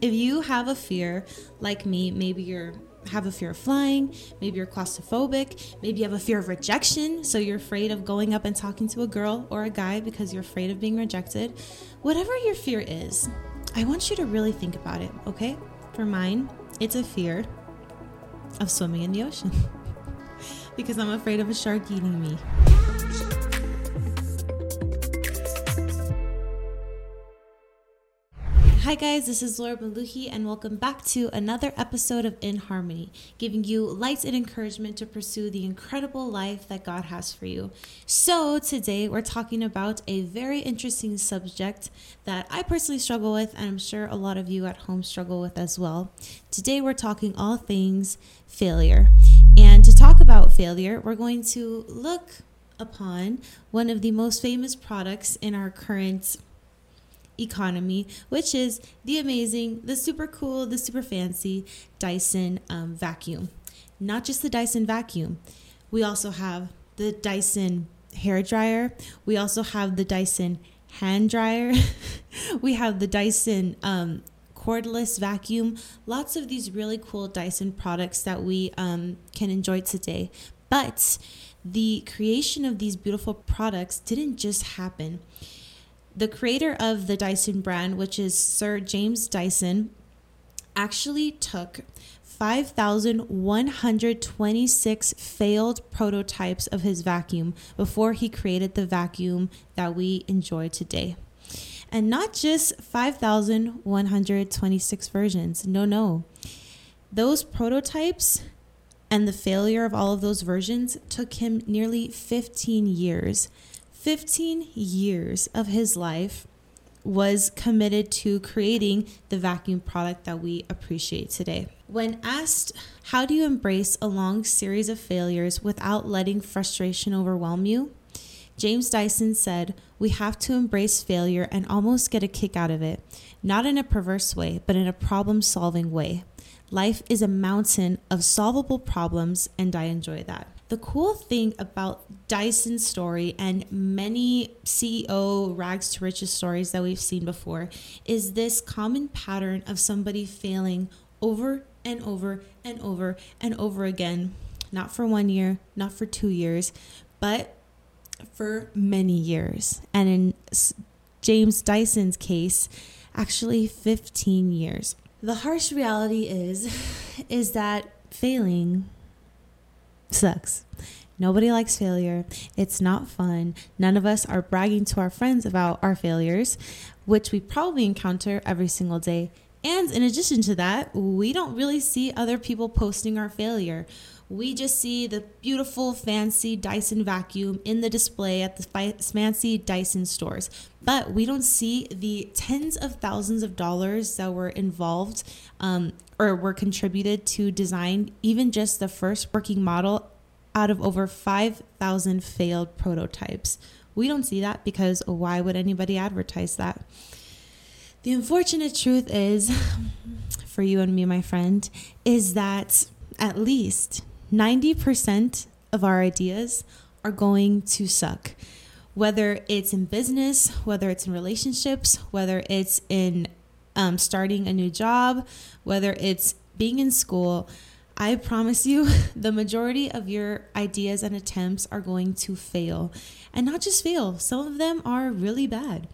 If you have a fear like me, maybe you're have a fear of flying, maybe you're claustrophobic, maybe you have a fear of rejection, so you're afraid of going up and talking to a girl or a guy because you're afraid of being rejected. Whatever your fear is, I want you to really think about it, okay? For mine, it's a fear of swimming in the ocean because I'm afraid of a shark eating me. Hi, guys, this is Laura Mlouhi, and welcome back to another episode of In Harmony, giving you light and encouragement to pursue the incredible life that God has for you. So, today we're talking about a very interesting subject that I personally struggle with, and I'm sure a lot of you at home struggle with as well. Today, we're talking all things failure. And to talk about failure, we're going to look upon one of the most famous products in our current economy, which is the amazing, the super cool, the super fancy Dyson um, vacuum. Not just the Dyson vacuum, we also have the Dyson hair dryer. We also have the Dyson hand dryer. we have the Dyson um, cordless vacuum. Lots of these really cool Dyson products that we um, can enjoy today. But the creation of these beautiful products didn't just happen the creator of the Dyson brand, which is Sir James Dyson, actually took 5,126 failed prototypes of his vacuum before he created the vacuum that we enjoy today. And not just 5,126 versions. No, no. Those prototypes and the failure of all of those versions took him nearly 15 years 15 years of his life was committed to creating the vacuum product that we appreciate today. When asked, How do you embrace a long series of failures without letting frustration overwhelm you? James Dyson said, We have to embrace failure and almost get a kick out of it, not in a perverse way, but in a problem solving way. Life is a mountain of solvable problems, and I enjoy that. The cool thing about Dyson's story and many CEO rags to riches stories that we've seen before is this common pattern of somebody failing over and over and over and over again. Not for one year, not for two years, but for many years. And in James Dyson's case, actually 15 years. The harsh reality is is that failing sucks. Nobody likes failure. It's not fun. None of us are bragging to our friends about our failures, which we probably encounter every single day. And in addition to that, we don't really see other people posting our failure. We just see the beautiful, fancy Dyson vacuum in the display at the fancy Dyson stores. But we don't see the tens of thousands of dollars that were involved um, or were contributed to design even just the first working model out of over 5,000 failed prototypes. We don't see that because why would anybody advertise that? The unfortunate truth is, for you and me, my friend, is that at least 90% of our ideas are going to suck. Whether it's in business, whether it's in relationships, whether it's in um, starting a new job, whether it's being in school, I promise you, the majority of your ideas and attempts are going to fail. And not just fail, some of them are really bad.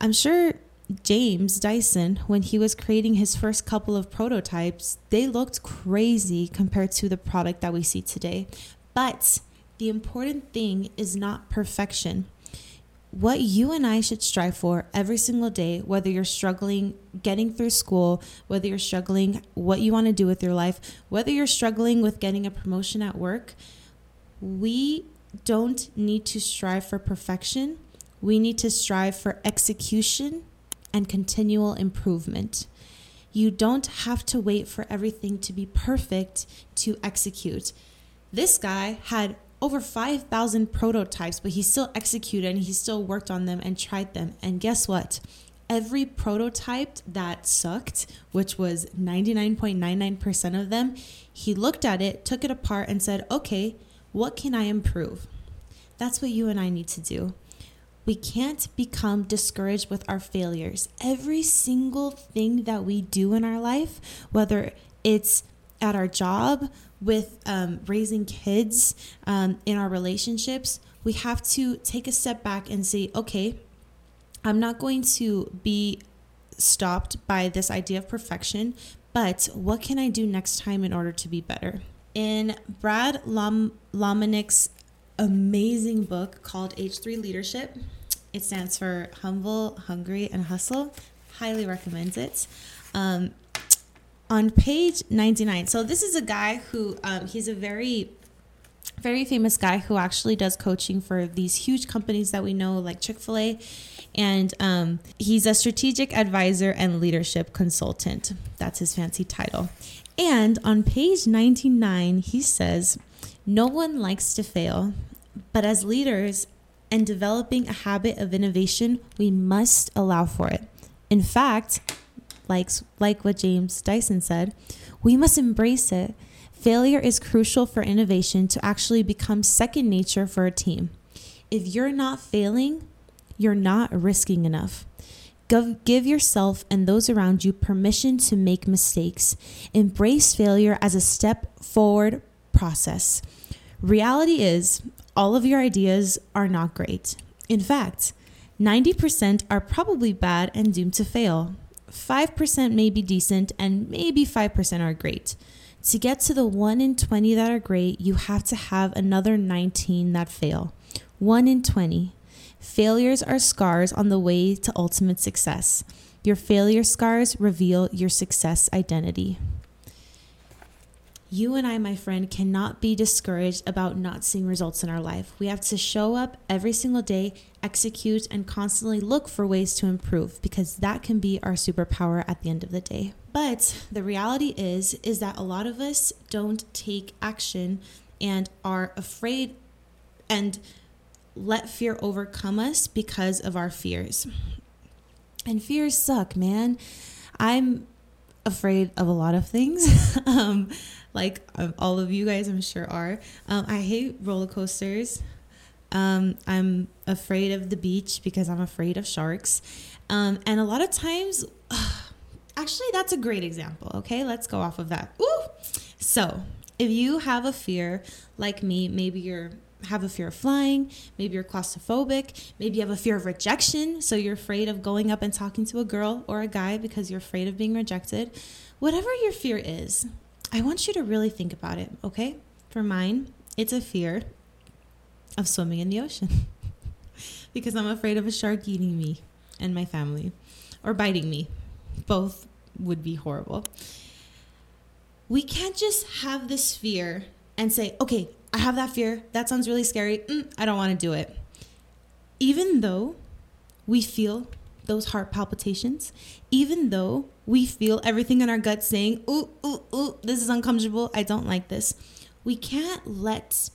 I'm sure James Dyson, when he was creating his first couple of prototypes, they looked crazy compared to the product that we see today. But the important thing is not perfection. What you and I should strive for every single day, whether you're struggling getting through school, whether you're struggling what you want to do with your life, whether you're struggling with getting a promotion at work, we don't need to strive for perfection. We need to strive for execution and continual improvement. You don't have to wait for everything to be perfect to execute. This guy had over 5,000 prototypes, but he still executed and he still worked on them and tried them. And guess what? Every prototype that sucked, which was 99.99% of them, he looked at it, took it apart, and said, okay, what can I improve? That's what you and I need to do We can't become discouraged with our failures. Every single thing that we do in our life, whether it's at our job, with um, raising kids, um, in our relationships, we have to take a step back and say, okay, I'm not going to be stopped by this idea of perfection, but what can I do next time in order to be better? In Brad Lomenick's amazing book called H3 Leadership, it stands for Humble, Hungry, and Hustle. Highly recommends it. Um, on page 99, so this is a guy who um, he's a very very famous guy who actually does coaching for these huge companies that we know, like Chick fil A. And um, he's a strategic advisor and leadership consultant. That's his fancy title. And on page 99, he says, No one likes to fail, but as leaders and developing a habit of innovation, we must allow for it. In fact, like, like what James Dyson said, we must embrace it. Failure is crucial for innovation to actually become second nature for a team. If you're not failing, you're not risking enough. Give yourself and those around you permission to make mistakes. Embrace failure as a step forward process. Reality is, all of your ideas are not great. In fact, 90% are probably bad and doomed to fail. 5% may be decent, and maybe 5% are great. To get to the 1 in 20 that are great, you have to have another 19 that fail. 1 in 20. Failures are scars on the way to ultimate success. Your failure scars reveal your success identity. You and I, my friend, cannot be discouraged about not seeing results in our life. We have to show up every single day, execute, and constantly look for ways to improve because that can be our superpower at the end of the day. But the reality is is that a lot of us don't take action and are afraid and let fear overcome us because of our fears. And fears suck, man. I'm afraid of a lot of things. um, like all of you guys, I'm sure are. Um, I hate roller coasters. Um, I'm afraid of the beach because I'm afraid of sharks. Um, and a lot of times, actually, that's a great example. Okay, let's go off of that. Ooh. So, if you have a fear like me, maybe you're have a fear of flying, maybe you're claustrophobic, maybe you have a fear of rejection, so you're afraid of going up and talking to a girl or a guy because you're afraid of being rejected. Whatever your fear is, I want you to really think about it, okay? For mine, it's a fear of swimming in the ocean because I'm afraid of a shark eating me and my family or biting me. Both would be horrible. We can't just have this fear and say, okay, I have that fear. That sounds really scary. Mm, I don't want to do it. Even though we feel those heart palpitations, even though we feel everything in our gut saying, ooh, ooh, ooh, this is uncomfortable. I don't like this. We can't let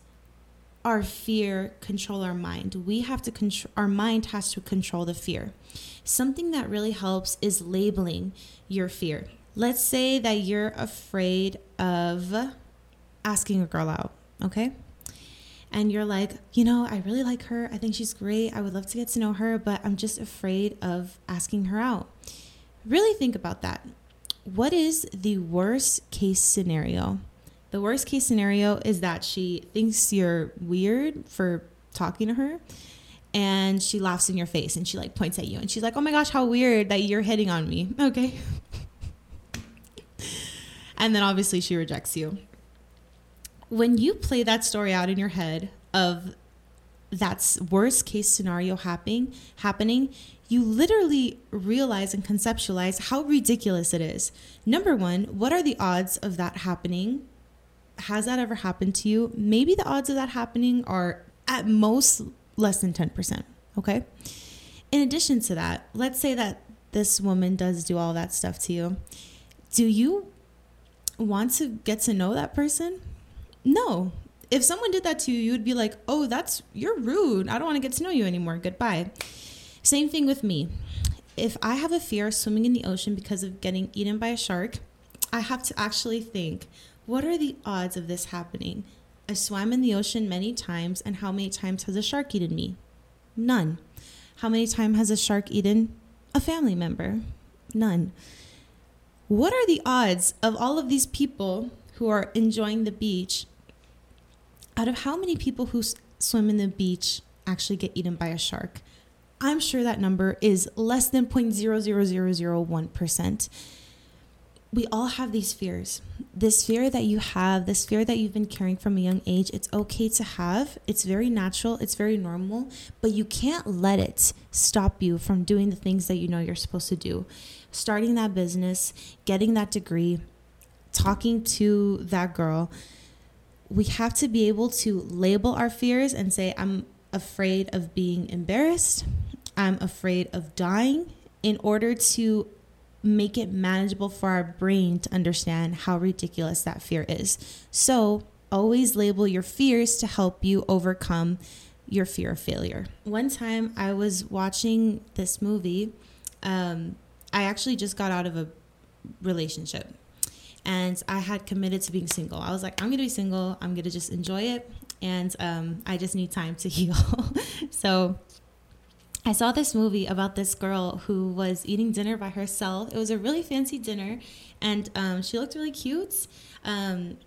our fear control our mind. We have to control, our mind has to control the fear. Something that really helps is labeling your fear. Let's say that you're afraid of asking a girl out, okay? and you're like, you know, I really like her. I think she's great. I would love to get to know her, but I'm just afraid of asking her out. Really think about that. What is the worst case scenario? The worst case scenario is that she thinks you're weird for talking to her and she laughs in your face and she like points at you and she's like, "Oh my gosh, how weird that you're hitting on me." Okay. and then obviously she rejects you when you play that story out in your head of that's worst case scenario happening happening you literally realize and conceptualize how ridiculous it is number one what are the odds of that happening has that ever happened to you maybe the odds of that happening are at most less than 10% okay in addition to that let's say that this woman does do all that stuff to you do you want to get to know that person no. If someone did that to you, you would be like, oh, that's, you're rude. I don't want to get to know you anymore. Goodbye. Same thing with me. If I have a fear of swimming in the ocean because of getting eaten by a shark, I have to actually think, what are the odds of this happening? I swam in the ocean many times, and how many times has a shark eaten me? None. How many times has a shark eaten a family member? None. What are the odds of all of these people who are enjoying the beach? Out of how many people who s- swim in the beach actually get eaten by a shark? I'm sure that number is less than 0.00001%. We all have these fears. This fear that you have, this fear that you've been carrying from a young age, it's okay to have. It's very natural, it's very normal, but you can't let it stop you from doing the things that you know you're supposed to do. Starting that business, getting that degree, talking to that girl. We have to be able to label our fears and say, I'm afraid of being embarrassed. I'm afraid of dying in order to make it manageable for our brain to understand how ridiculous that fear is. So, always label your fears to help you overcome your fear of failure. One time I was watching this movie. Um, I actually just got out of a relationship and I had committed to being single. I was like, I'm gonna be single, I'm gonna just enjoy it, and um, I just need time to heal. so, I saw this movie about this girl who was eating dinner by herself. It was a really fancy dinner, and um, she looked really cute. Um,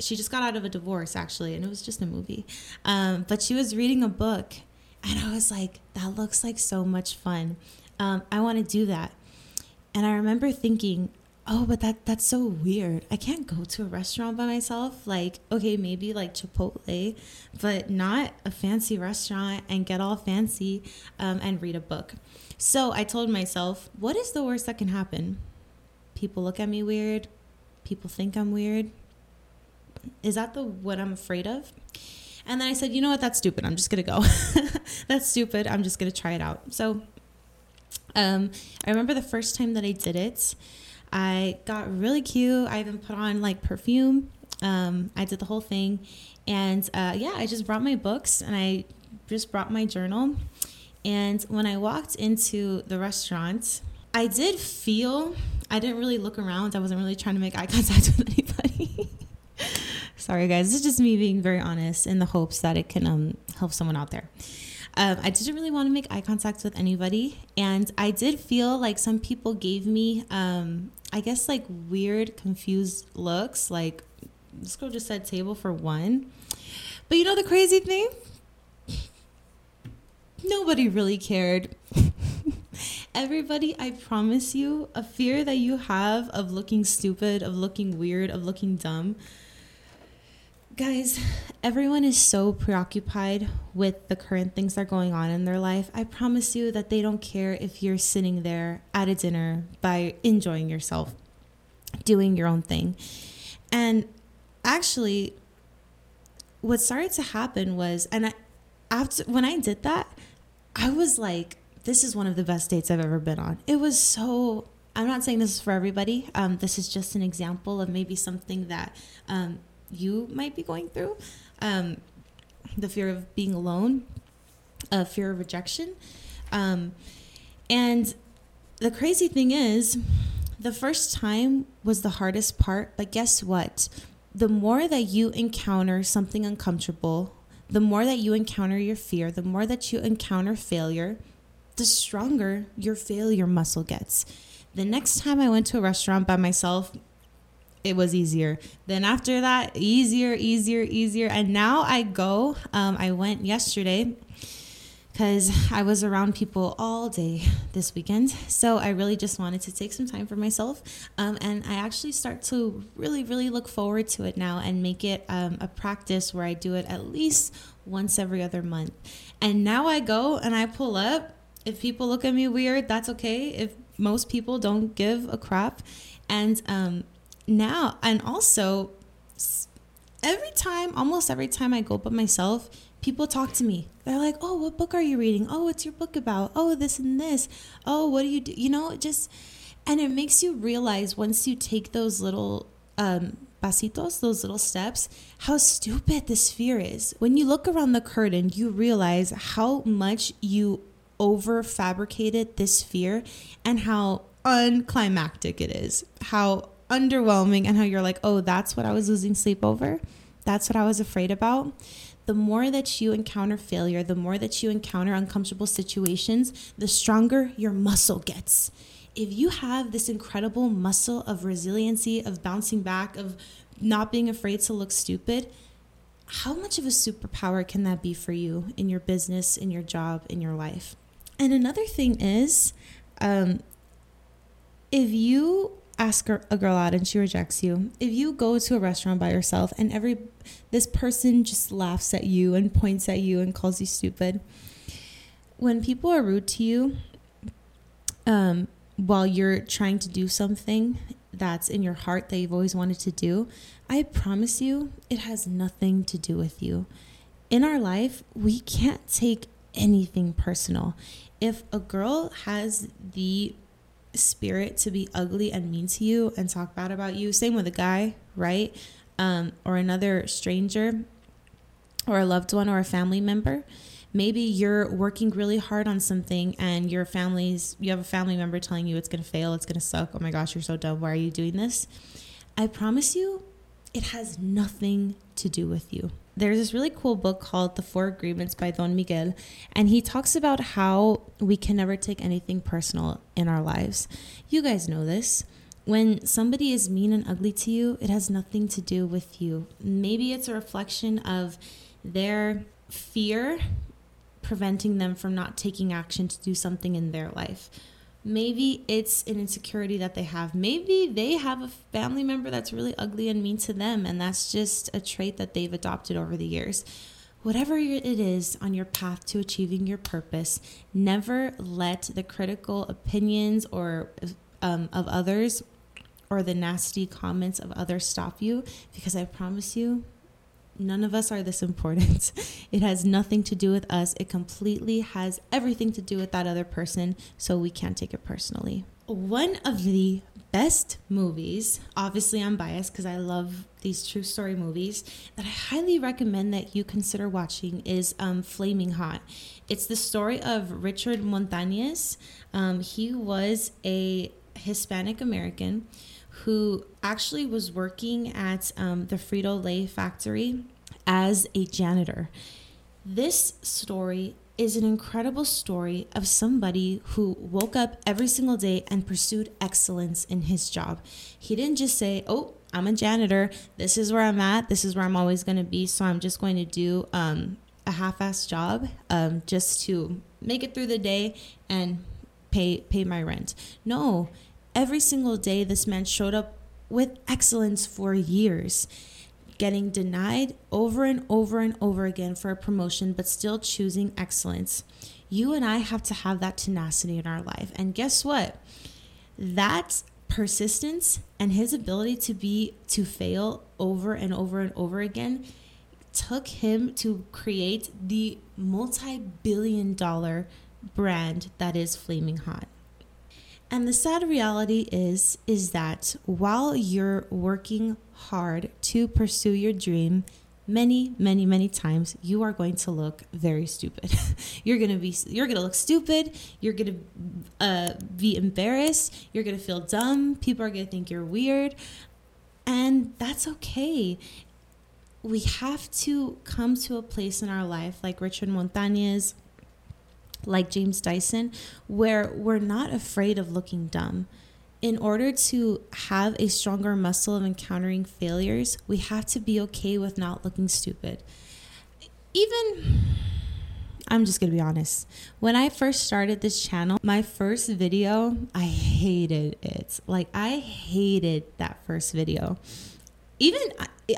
she just got out of a divorce, actually, and it was just a movie. Um, but she was reading a book, and I was like, that looks like so much fun. Um, I want to do that. And I remember thinking, oh, but that that's so weird. I can't go to a restaurant by myself. Like, okay, maybe like Chipotle, but not a fancy restaurant and get all fancy um, and read a book. So I told myself, what is the worst that can happen? People look at me weird. People think I'm weird. Is that the what I'm afraid of? And then I said, you know what? That's stupid. I'm just gonna go. that's stupid. I'm just gonna try it out. So um, I remember the first time that I did it. I got really cute. I even put on like perfume. Um, I did the whole thing. And uh, yeah, I just brought my books and I just brought my journal. And when I walked into the restaurant, I did feel, I didn't really look around. I wasn't really trying to make eye contact with anybody. Sorry, guys. This is just me being very honest in the hopes that it can um, help someone out there. Um, I didn't really want to make eye contact with anybody. And I did feel like some people gave me, um, I guess, like weird, confused looks. Like, this girl just said table for one. But you know the crazy thing? Nobody really cared. Everybody, I promise you, a fear that you have of looking stupid, of looking weird, of looking dumb. Guys, everyone is so preoccupied with the current things that are going on in their life. I promise you that they don't care if you're sitting there at a dinner by enjoying yourself, doing your own thing. And actually, what started to happen was, and I, after when I did that, I was like, this is one of the best dates I've ever been on. It was so. I'm not saying this is for everybody. Um, this is just an example of maybe something that um, you might be going through. Um, the fear of being alone, a fear of rejection, um, and the crazy thing is, the first time was the hardest part. But guess what? The more that you encounter something uncomfortable, the more that you encounter your fear, the more that you encounter failure, the stronger your failure muscle gets. The next time I went to a restaurant by myself, it was easier. Then after that, easier, easier, easier. And now I go. Um, I went yesterday because I was around people all day this weekend. So I really just wanted to take some time for myself. Um, and I actually start to really, really look forward to it now and make it um, a practice where I do it at least once every other month. And now I go and I pull up. If people look at me weird, that's okay. If most people don't give a crap. And um, now, and also, every time, almost every time I go by myself, people talk to me. They're like, "Oh, what book are you reading? Oh, what's your book about? Oh, this and this. Oh, what do you do?" You know, just and it makes you realize once you take those little um, pasitos, those little steps, how stupid this fear is. When you look around the curtain, you realize how much you over fabricated this fear and how unclimactic it is. How underwhelming and how you're like, oh, that's what I was losing sleep over. That's what I was afraid about. the more that you encounter failure, the more that you encounter uncomfortable situations, the stronger your muscle gets. If you have this incredible muscle of resiliency, of bouncing back, of not being afraid to look stupid, how much of a superpower can that be for you in your business, in your job, in your life? And another thing is, um, if you ask a girl out and she rejects you, if you go to a restaurant by yourself and every this person just laughs at you and points at you and calls you stupid, when people are rude to you, um, while you're trying to do something that's in your heart that you've always wanted to do, I promise you, it has nothing to do with you. In our life, we can't take anything personal. If a girl has the spirit to be ugly and mean to you and talk bad about you, same with a guy, right? Um, or another stranger, or a loved one, or a family member. Maybe you're working really hard on something and your family's, you have a family member telling you it's going to fail, it's going to suck. Oh my gosh, you're so dumb. Why are you doing this? I promise you, it has nothing to do with you. There's this really cool book called The Four Agreements by Don Miguel, and he talks about how we can never take anything personal in our lives. You guys know this. When somebody is mean and ugly to you, it has nothing to do with you. Maybe it's a reflection of their fear preventing them from not taking action to do something in their life Maybe it's an insecurity that they have. Maybe they have a family member that's really ugly and mean to them, and that's just a trait that they've adopted over the years. Whatever it is on your path to achieving your purpose, never let the critical opinions or um, of others or the nasty comments of others stop you because I promise you, None of us are this important. It has nothing to do with us. It completely has everything to do with that other person, so we can't take it personally. One of the best movies, obviously I'm biased because I love these true story movies, that I highly recommend that you consider watching is um, Flaming Hot. It's the story of Richard Montañez. Um, he was a Hispanic American who actually was working at um, the Frito Lay factory as a janitor. This story is an incredible story of somebody who woke up every single day and pursued excellence in his job. He didn't just say, Oh, I'm a janitor. This is where I'm at. This is where I'm always going to be. So I'm just going to do um, a half assed job um, just to make it through the day and pay, pay my rent. No, every single day, this man showed up with excellence for years, getting denied over and over and over again for a promotion, but still choosing excellence. You and I have to have that tenacity in our life. And guess what? That persistence and his ability to be to fail over and over and over again took him to create the multi-billion dollar brand that is flaming hot and the sad reality is is that while you're working hard to pursue your dream, many many many times you are going to look very stupid. You're going to be you're to look stupid. You're going to uh, be embarrassed. You're going to feel dumb. People are going to think you're weird. And that's okay. We have to come to a place in our life like richard montañez like James Dyson, where we're not afraid of looking dumb. In order to have a stronger muscle of encountering failures, we have to be okay with not looking stupid. Even, I'm just gonna be honest. When I first started this channel, my first video, I hated it. Like, I hated that first video. Even,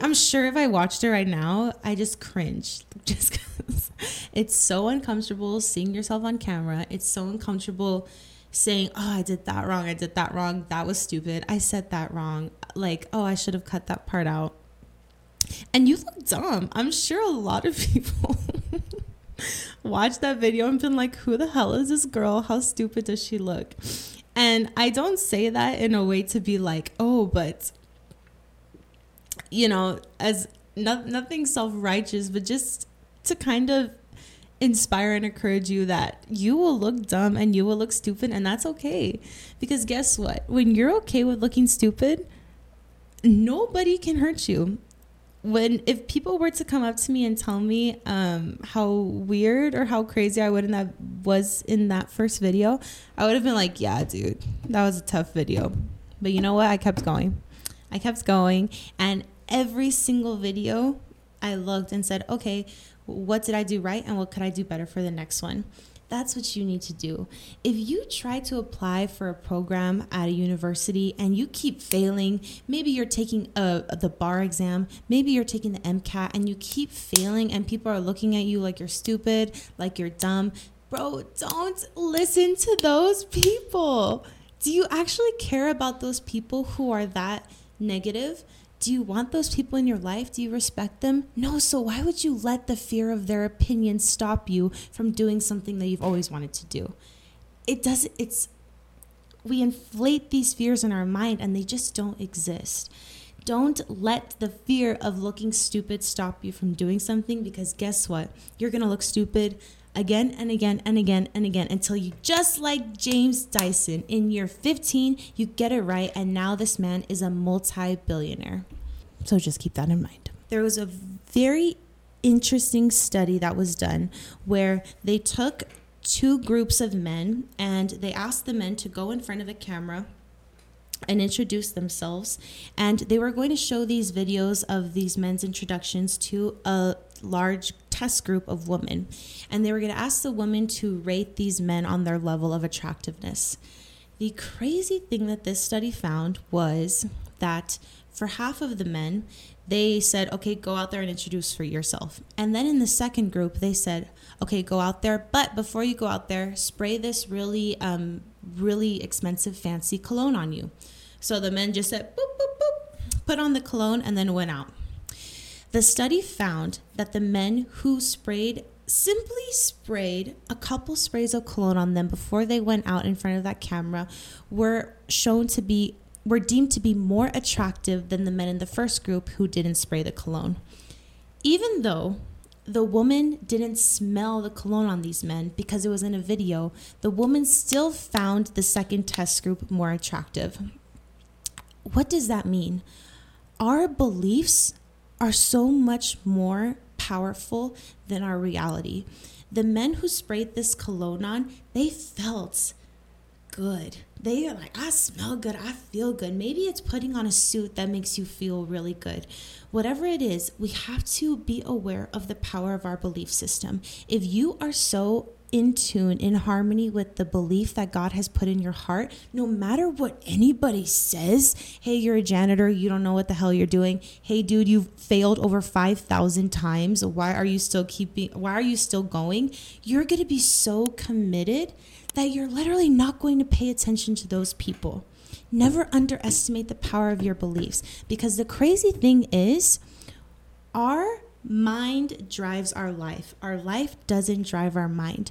I'm sure if I watched it right now, I just cringe just because it's so uncomfortable seeing yourself on camera. It's so uncomfortable saying, "Oh, I did that wrong. I did that wrong. That was stupid. I said that wrong. Like, oh, I should have cut that part out." And you look dumb. I'm sure a lot of people watched that video and been like, "Who the hell is this girl? How stupid does she look?" And I don't say that in a way to be like, "Oh, but you know, as no, nothing self righteous, but just to kind of inspire and encourage you that you will look dumb and you will look stupid, and that's okay. Because guess what? When you're okay with looking stupid, nobody can hurt you. when if people were to come up to me and tell me um, how weird or how crazy I would in that was in that first video, I would have been like, "Yeah, dude, that was a tough video." But you know what? I kept going. I kept going, and every single video, I looked and said, "Okay, what did I do right, and what could I do better for the next one?" That's what you need to do. If you try to apply for a program at a university and you keep failing, maybe you're taking a, the bar exam, maybe you're taking the MCAT and you keep failing and people are looking at you like you're stupid, like you're dumb. Bro, don't listen to those people. Do you actually care about those people who are that negative? Do you want those people in your life? Do you respect them? No, so why would you let the fear of their opinion stop you from doing something that you've always wanted to do? It doesn't, it's we inflate these fears in our mind and they just don't exist. Don't let the fear of looking stupid stop you from doing something because guess what? You're to look stupid again and again and again and again until you just like James Dyson in year 15 you get it right and now this man is a multi-billionaire. So just keep that in mind. There was a very interesting study that was done where they took two groups of men and they asked the men to go in front of a camera and introduce themselves. And they were going to show these videos of these men's introductions to a large test group of women. And they were going to ask the women to rate these men on their level of attractiveness. The crazy thing that this study found was that for half of the men, they said, okay, go out there and introduce for yourself. And then in the second group, they said, okay, go out there, but before you go out there, spray this really, um, really expensive, fancy cologne on you. So the men just said, boop, boop, boop, put on the cologne and then went out. The study found that the men who sprayed simply sprayed a couple sprays of cologne on them before they went out in front of that camera were shown to be were deemed to be more attractive than the men in the first group who didn't spray the cologne. Even though the woman didn't smell the cologne on these men because it was in a video, the woman still found the second test group more attractive. What does that mean? Our beliefs are so much more powerful than our reality. The men who sprayed this cologne on, they felt good. They are like, I smell good, I feel good. Maybe it's putting on a suit that makes you feel really good. Whatever it is, we have to be aware of the power of our belief system. If you are so in tune, in harmony with the belief that God has put in your heart, no matter what anybody says, hey, you're a janitor, you don't know what the hell you're doing. Hey, dude, you've failed over 5,000 times. Why are you still keeping, why are you still going? You're going to be so committed that you're literally not going to pay attention to those people. Never underestimate the power of your beliefs because the crazy thing is, our mind drives our life. Our life doesn't drive our mind.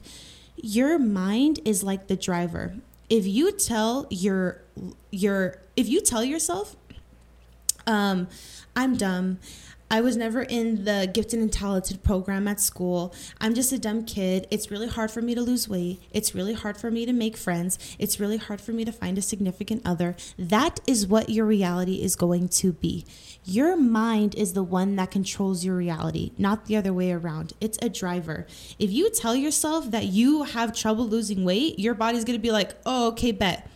Your mind is like the driver. If you tell your your if you tell yourself um I'm dumb, I was never in the gifted and talented program at school. I'm just a dumb kid. It's really hard for me to lose weight. It's really hard for me to make friends. It's really hard for me to find a significant other. That is what your reality is going to be. Your mind is the one that controls your reality, not the other way around. It's a driver. If you tell yourself that you have trouble losing weight, your body's going to be like, oh, okay, bet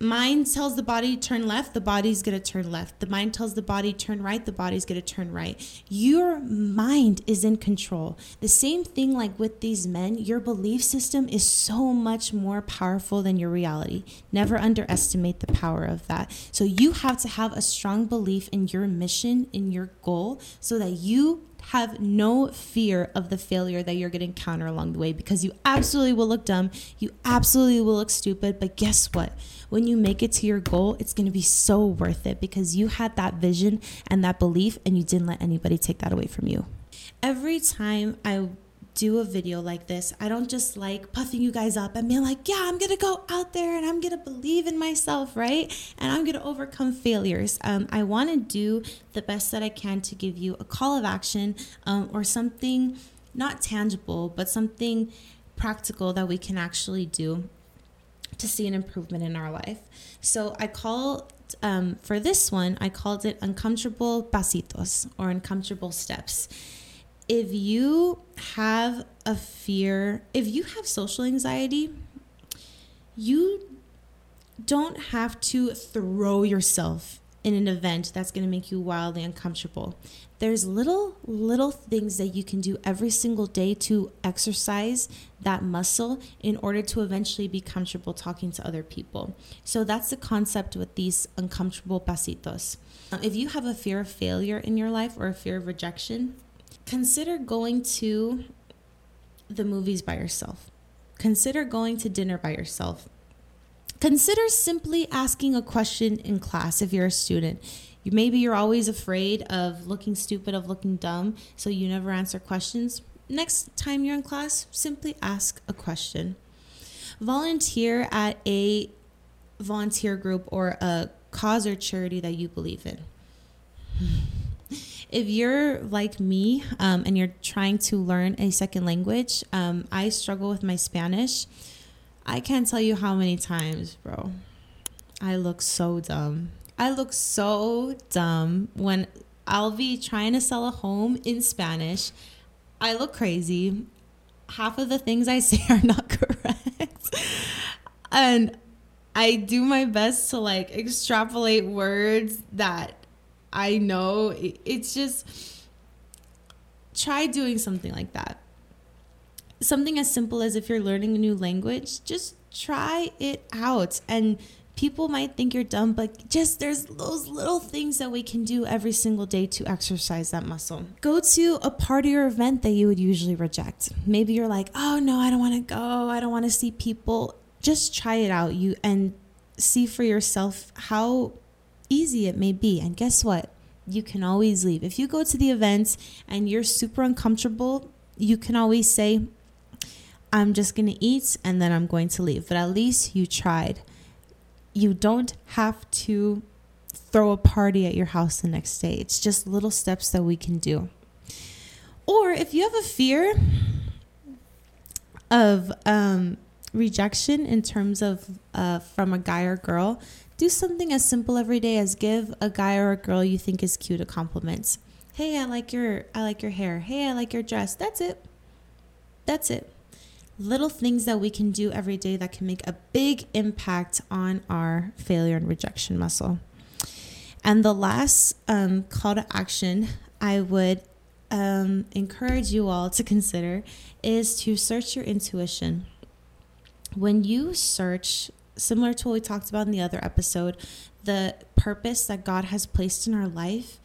mind tells the body turn left the body's going to turn left. The mind tells the body turn right the body's going to turn right. Your mind is in control. The same thing like with these men your belief system is so much more powerful than your reality. Never underestimate the power of that. So you have to have a strong belief in your mission in your goal so that you have no fear of the failure that you're going to encounter along the way because you absolutely will look dumb. You absolutely will look stupid. But guess what? When you make it to your goal, it's going to be so worth it because you had that vision and that belief and you didn't let anybody take that away from you. Every time I do a video like this, I don't just like puffing you guys up and being like, yeah, I'm gonna go out there and I'm gonna believe in myself, right? And I'm gonna overcome failures. Um, I wanna do the best that I can to give you a call of action um, or something not tangible, but something practical that we can actually do to see an improvement in our life. So I call um, for this one, I called it uncomfortable pasitos or uncomfortable steps. If you have a fear, if you have social anxiety, you don't have to throw yourself in an event that's going to make you wildly uncomfortable. There's little, little things that you can do every single day to exercise that muscle in order to eventually be comfortable talking to other people. So that's the concept with these uncomfortable pasitos. If you have a fear of failure in your life or a fear of rejection, consider going to the movies by yourself. Consider going to dinner by yourself Consider simply asking a question in class if you're a student. Maybe you're always afraid of looking stupid, of looking dumb, so you never answer questions. Next time you're in class, simply ask a question. Volunteer at a volunteer group or a cause or charity that you believe in. If you're like me um, and you're trying to learn a second language, um, I struggle with my Spanish. I can't tell you how many times, bro. I look so dumb. I look so dumb when I'll be trying to sell a home in Spanish. I look crazy. Half of the things I say are not correct. and I do my best to like extrapolate words that I know. It's just try doing something like that something as simple as if you're learning a new language, just try it out. And people might think you're dumb, but just there's those little things that we can do every single day to exercise that muscle. Go to a party or event that you would usually reject. Maybe you're like, "Oh no, I don't want to go. I don't want to see people." Just try it out. You and see for yourself how easy it may be. And guess what? You can always leave. If you go to the events and you're super uncomfortable, you can always say, I'm just going to eat and then I'm going to leave. But at least you tried. You don't have to throw a party at your house the next day. It's just little steps that we can do. Or if you have a fear of um, rejection in terms of uh, from a guy or girl, do something as simple every day as give a guy or a girl you think is cute a compliment. Hey, I like your I like your hair. Hey, I like your dress. That's it. That's it little things that we can do every day that can make a big impact on our failure and rejection muscle. And the last um, call to action I would um, encourage you all to consider is to search your intuition. When you search, similar to what we talked about in the other episode, the purpose that God has placed in our life,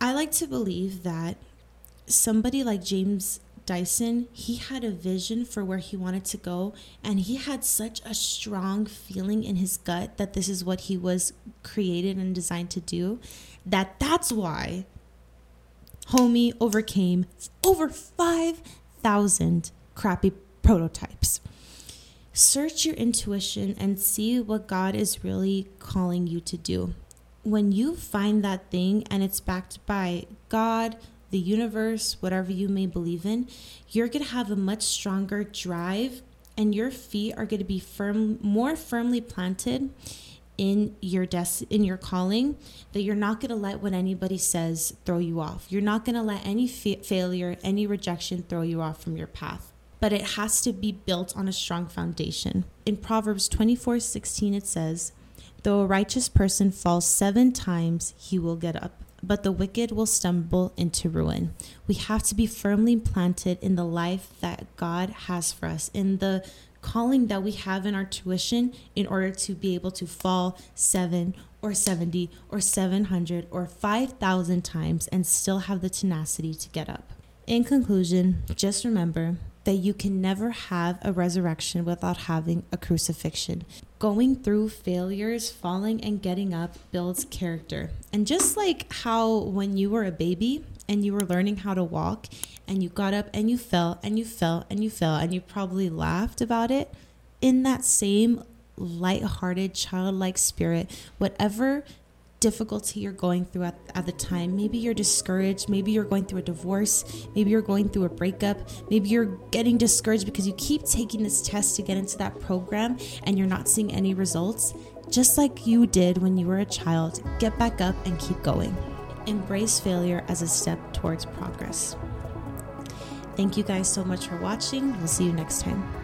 I like to believe that somebody like James Dyson, he had a vision for where he wanted to go, and he had such a strong feeling in his gut that this is what he was created and designed to do that that's why Homie overcame over 5,000 crappy prototypes. Search your intuition and see what God is really calling you to do. When you find that thing and it's backed by God, the universe, whatever you may believe in, you're going to have a much stronger drive and your feet are going to be firm more firmly planted in your des- in your calling that you're not going to let what anybody says throw you off. You're not going to let any fa- failure, any rejection throw you off from your path. But it has to be built on a strong foundation. In Proverbs 24:16 it says, "Though a righteous person falls 7 times, he will get up." but the wicked will stumble into ruin. We have to be firmly planted in the life that God has for us, in the calling that we have in our tuition, in order to be able to fall seven or 70 or 700 or 5,000 times and still have the tenacity to get up. In conclusion, just remember that you can never have a resurrection without having a crucifixion. Going through failures, falling, and getting up builds character. And just like how when you were a baby and you were learning how to walk and you got up and you fell and you fell and you fell and you probably laughed about it, in that same light-hearted childlike spirit whatever difficulty you're going through at, at the time. Maybe you're discouraged. Maybe you're going through a divorce. Maybe you're going through a breakup. Maybe you're getting discouraged because you keep taking this test to get into that program and you're not seeing any results. just like you did when you were a child, get back up and keep going. Embrace failure as a step towards progress. Thank you guys so much for watching. We'll see you next time.